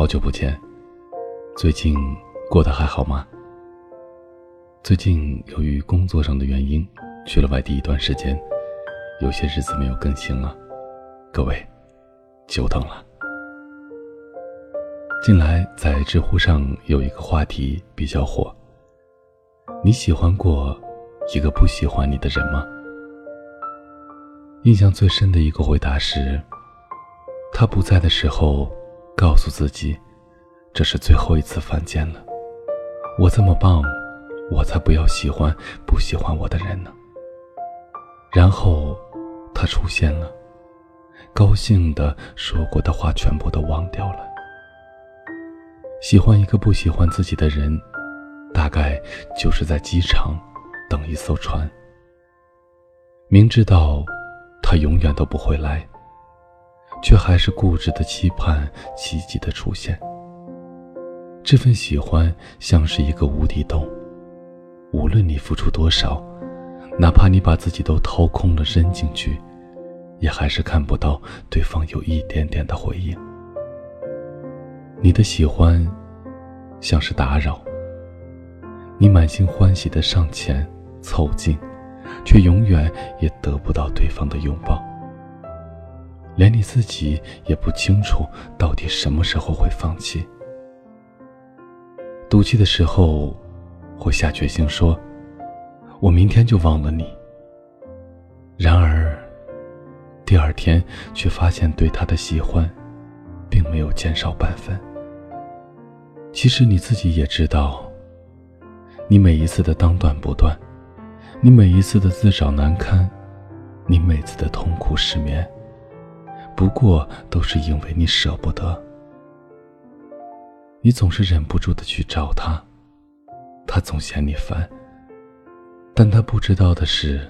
好久不见，最近过得还好吗？最近由于工作上的原因，去了外地一段时间，有些日子没有更新了，各位久等了。近来在知乎上有一个话题比较火，你喜欢过一个不喜欢你的人吗？印象最深的一个回答是，他不在的时候，告诉自己，这是最后一次犯贱了。我这么棒。我才不要喜欢不喜欢我的人呢。然后，他出现了，高兴的说过的话全部都忘掉了。喜欢一个不喜欢自己的人，大概就是在机场等一艘船。明知道他永远都不会来，却还是固执的期盼奇迹的出现。这份喜欢像是一个无底洞。无论你付出多少，哪怕你把自己都掏空了扔进去，也还是看不到对方有一点点的回应。你的喜欢，像是打扰。你满心欢喜的上前凑近，却永远也得不到对方的拥抱。连你自己也不清楚到底什么时候会放弃。赌气的时候。会下决心说：“我明天就忘了你。”然而，第二天却发现对他的喜欢，并没有减少半分。其实你自己也知道，你每一次的当断不断，你每一次的自找难堪，你每次的痛苦失眠，不过都是因为你舍不得。你总是忍不住的去找他。他总嫌你烦，但他不知道的是，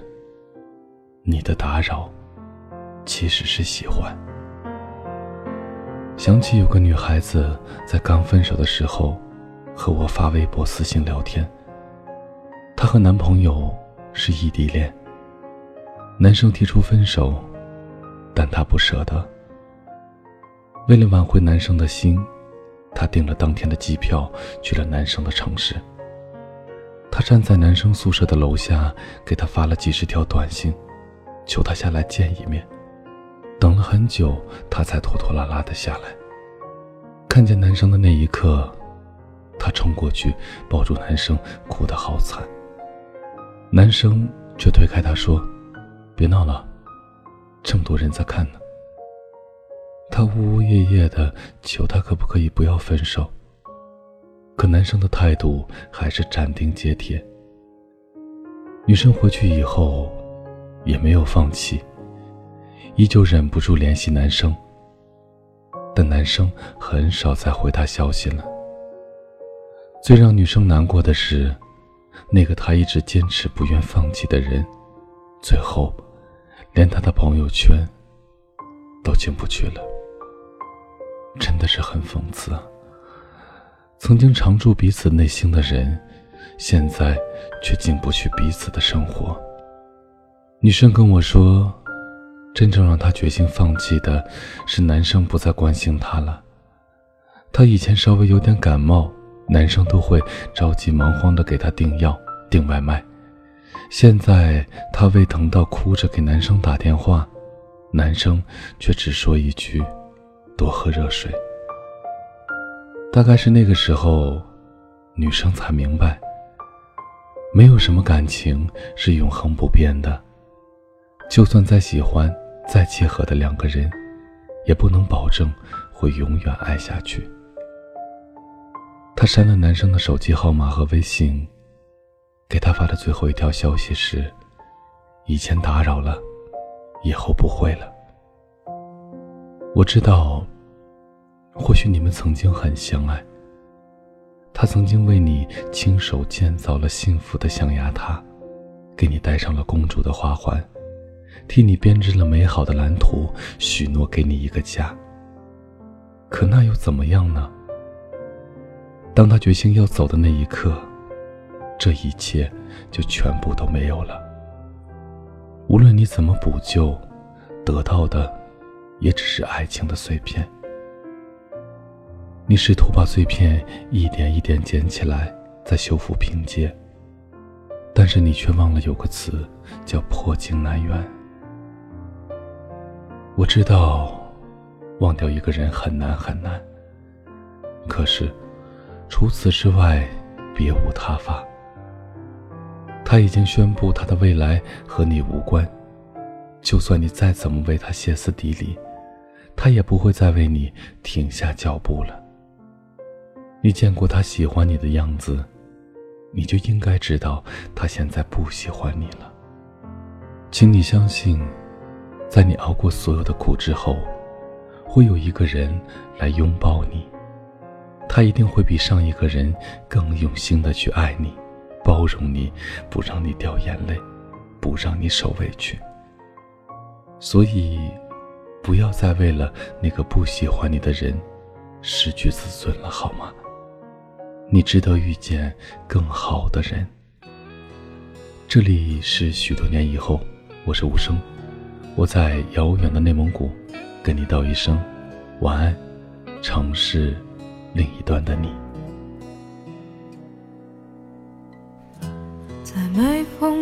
你的打扰其实是喜欢。想起有个女孩子在刚分手的时候，和我发微博、私信聊天。她和男朋友是异地恋，男生提出分手，但她不舍得。为了挽回男生的心，她订了当天的机票，去了男生的城市。她站在男生宿舍的楼下，给他发了几十条短信，求他下来见一面。等了很久，他才拖拖拉拉的下来。看见男生的那一刻，她冲过去抱住男生，哭得好惨。男生却推开她说：“别闹了，这么多人在看呢。”她呜呜咽咽的求他可不可以不要分手。可男生的态度还是斩钉截铁。女生回去以后，也没有放弃，依旧忍不住联系男生。但男生很少再回她消息了。最让女生难过的是，那个她一直坚持不愿放弃的人，最后连她的朋友圈都进不去了。真的是很讽刺啊！曾经常驻彼此内心的人，现在却进不去彼此的生活。女生跟我说，真正让她决心放弃的是男生不再关心她了。她以前稍微有点感冒，男生都会着急忙慌的给她订药、订外卖。现在她胃疼到哭着给男生打电话，男生却只说一句：“多喝热水。”大概是那个时候，女生才明白，没有什么感情是永恒不变的。就算再喜欢、再契合的两个人，也不能保证会永远爱下去。她删了男生的手机号码和微信，给他发的最后一条消息是：“以前打扰了，以后不会了。”我知道。或许你们曾经很相爱，他曾经为你亲手建造了幸福的象牙塔，给你戴上了公主的花环，替你编织了美好的蓝图，许诺给你一个家。可那又怎么样呢？当他决心要走的那一刻，这一切就全部都没有了。无论你怎么补救，得到的也只是爱情的碎片。你试图把碎片一点一点捡起来，再修复拼接，但是你却忘了有个词叫破镜难圆。我知道，忘掉一个人很难很难。可是，除此之外，别无他法。他已经宣布他的未来和你无关，就算你再怎么为他歇斯底里，他也不会再为你停下脚步了。你见过他喜欢你的样子，你就应该知道他现在不喜欢你了。请你相信，在你熬过所有的苦之后，会有一个人来拥抱你。他一定会比上一个人更用心的去爱你，包容你，不让你掉眼泪，不让你受委屈。所以，不要再为了那个不喜欢你的人失去自尊了，好吗？你值得遇见更好的人。这里是许多年以后，我是无声，我在遥远的内蒙古，跟你道一声晚安，城市。另一端的你，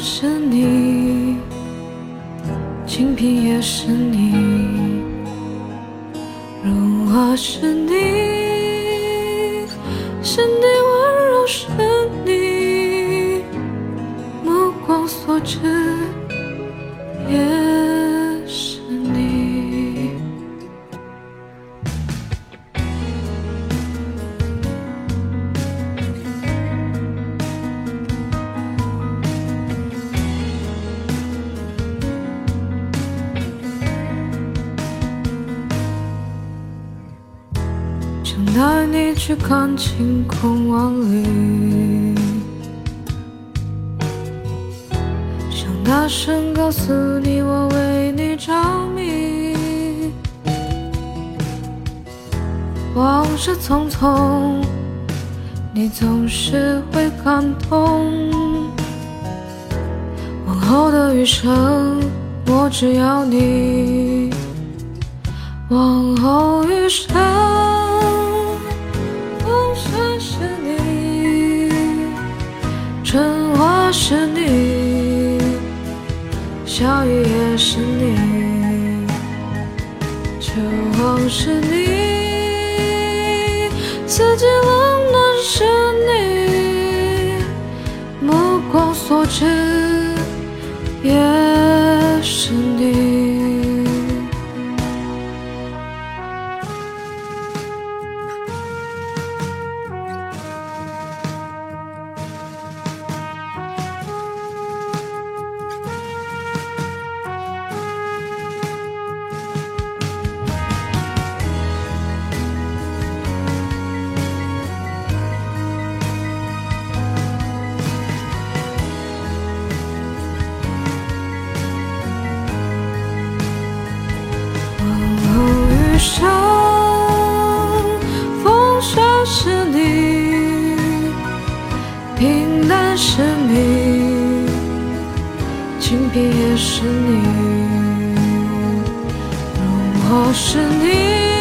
是你，清贫也是你，荣华是你，是你带你去看晴空万里，想大声告诉你我为你着迷。往事匆匆，你总是会感动。往后的余生，我只要你。往后余生。是你，小雨也是你，秋黄是你，四季冷暖是你，目光所至也生，风沙是你，平淡是你，清贫也是你，荣华是你，